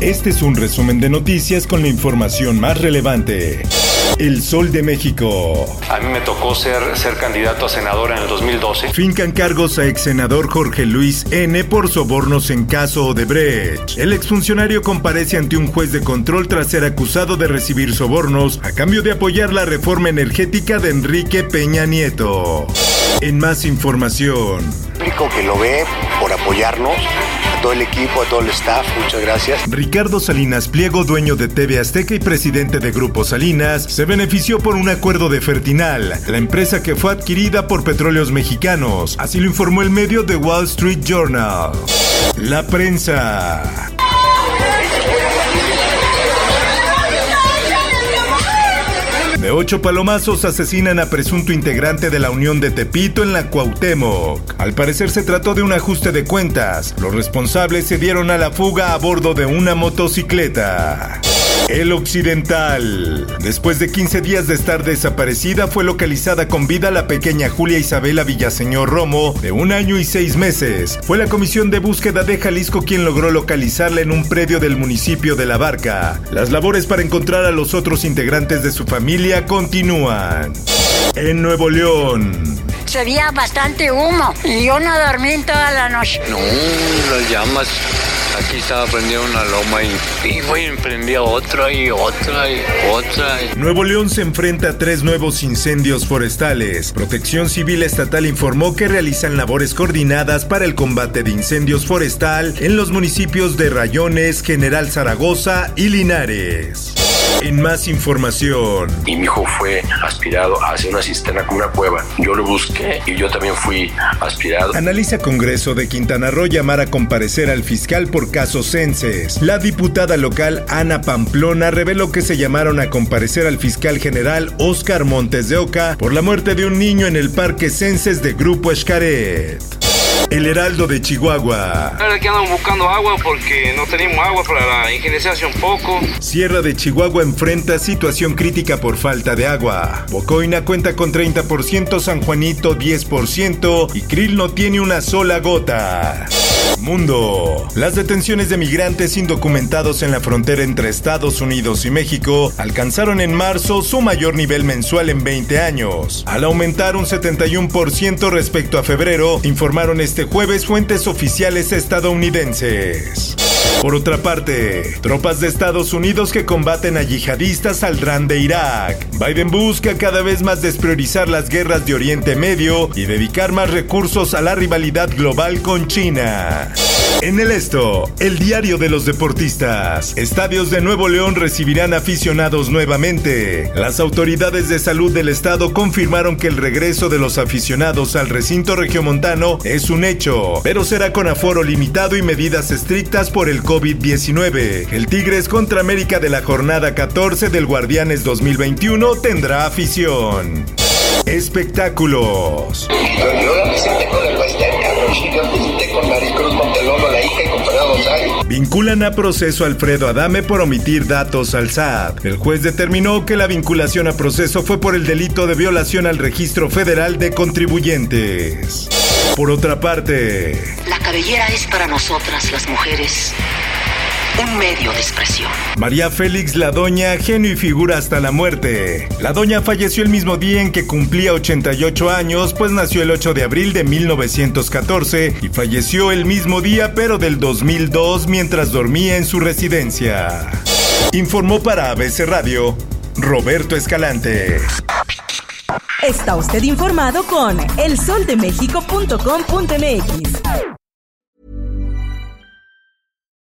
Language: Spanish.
Este es un resumen de noticias con la información más relevante. El Sol de México. A mí me tocó ser, ser candidato a senador en el 2012. Fincan cargos a ex senador Jorge Luis N. por sobornos en caso Odebrecht. El exfuncionario comparece ante un juez de control tras ser acusado de recibir sobornos a cambio de apoyar la reforma energética de Enrique Peña Nieto. En más información. Público que lo ve por apoyarnos todo el equipo, a todo el staff, muchas gracias. Ricardo Salinas Pliego, dueño de TV Azteca y presidente de Grupo Salinas, se benefició por un acuerdo de Fertinal, la empresa que fue adquirida por Petróleos Mexicanos. Así lo informó el medio The Wall Street Journal. La prensa. Ocho palomazos asesinan a presunto integrante de la Unión de Tepito en la Cuauhtémoc. Al parecer se trató de un ajuste de cuentas. Los responsables se dieron a la fuga a bordo de una motocicleta. El Occidental. Después de 15 días de estar desaparecida, fue localizada con vida la pequeña Julia Isabela Villaseñor Romo, de un año y seis meses. Fue la Comisión de Búsqueda de Jalisco quien logró localizarla en un predio del municipio de La Barca. Las labores para encontrar a los otros integrantes de su familia continúan. En Nuevo León. Se veía bastante humo y yo no dormí en toda la noche. No, las llamas. Aquí estaba prendiendo una loma y, y güey, emprendía otra y otra y otra. y- Nuevo León se enfrenta a tres nuevos incendios forestales. Protección Civil Estatal informó que realizan labores coordinadas para el combate de incendios forestal en los municipios de Rayones, General Zaragoza y Linares. En más información, y mi hijo fue aspirado hacia una cisterna con una cueva. Yo lo busqué y yo también fui aspirado. analiza Congreso de Quintana Roo llamar a comparecer al fiscal por casos censes. La diputada local Ana Pamplona reveló que se llamaron a comparecer al fiscal general Oscar Montes de Oca por la muerte de un niño en el parque censes de Grupo Escaret. El Heraldo de Chihuahua. Ahora que andamos buscando agua porque no tenemos agua para la ingenierización un poco. Sierra de Chihuahua enfrenta situación crítica por falta de agua. Bocoina cuenta con 30%, San Juanito 10% y Krill no tiene una sola gota. Mundo. Las detenciones de migrantes indocumentados en la frontera entre Estados Unidos y México alcanzaron en marzo su mayor nivel mensual en 20 años, al aumentar un 71% respecto a febrero, informaron este jueves fuentes oficiales estadounidenses. Por otra parte, tropas de Estados Unidos que combaten a yihadistas saldrán de Irak. Biden busca cada vez más despriorizar las guerras de Oriente Medio y dedicar más recursos a la rivalidad global con China. En el esto, el diario de los deportistas. Estadios de Nuevo León recibirán aficionados nuevamente. Las autoridades de salud del estado confirmaron que el regreso de los aficionados al recinto regiomontano es un hecho, pero será con aforo limitado y medidas estrictas por el COVID-19. El Tigres contra América de la jornada 14 del Guardianes 2021 tendrá afición. Espectáculos. Vinculan a proceso a Alfredo Adame por omitir datos al SAT. El juez determinó que la vinculación a proceso fue por el delito de violación al registro federal de contribuyentes. Por otra parte, La cabellera es para nosotras, las mujeres, un medio de expresión. María Félix La Doña, genio y figura hasta la muerte. La Doña falleció el mismo día en que cumplía 88 años, pues nació el 8 de abril de 1914 y falleció el mismo día pero del 2002 mientras dormía en su residencia. Informó para ABC Radio Roberto Escalante. Está usted informado con elsoldemexico.com.mx.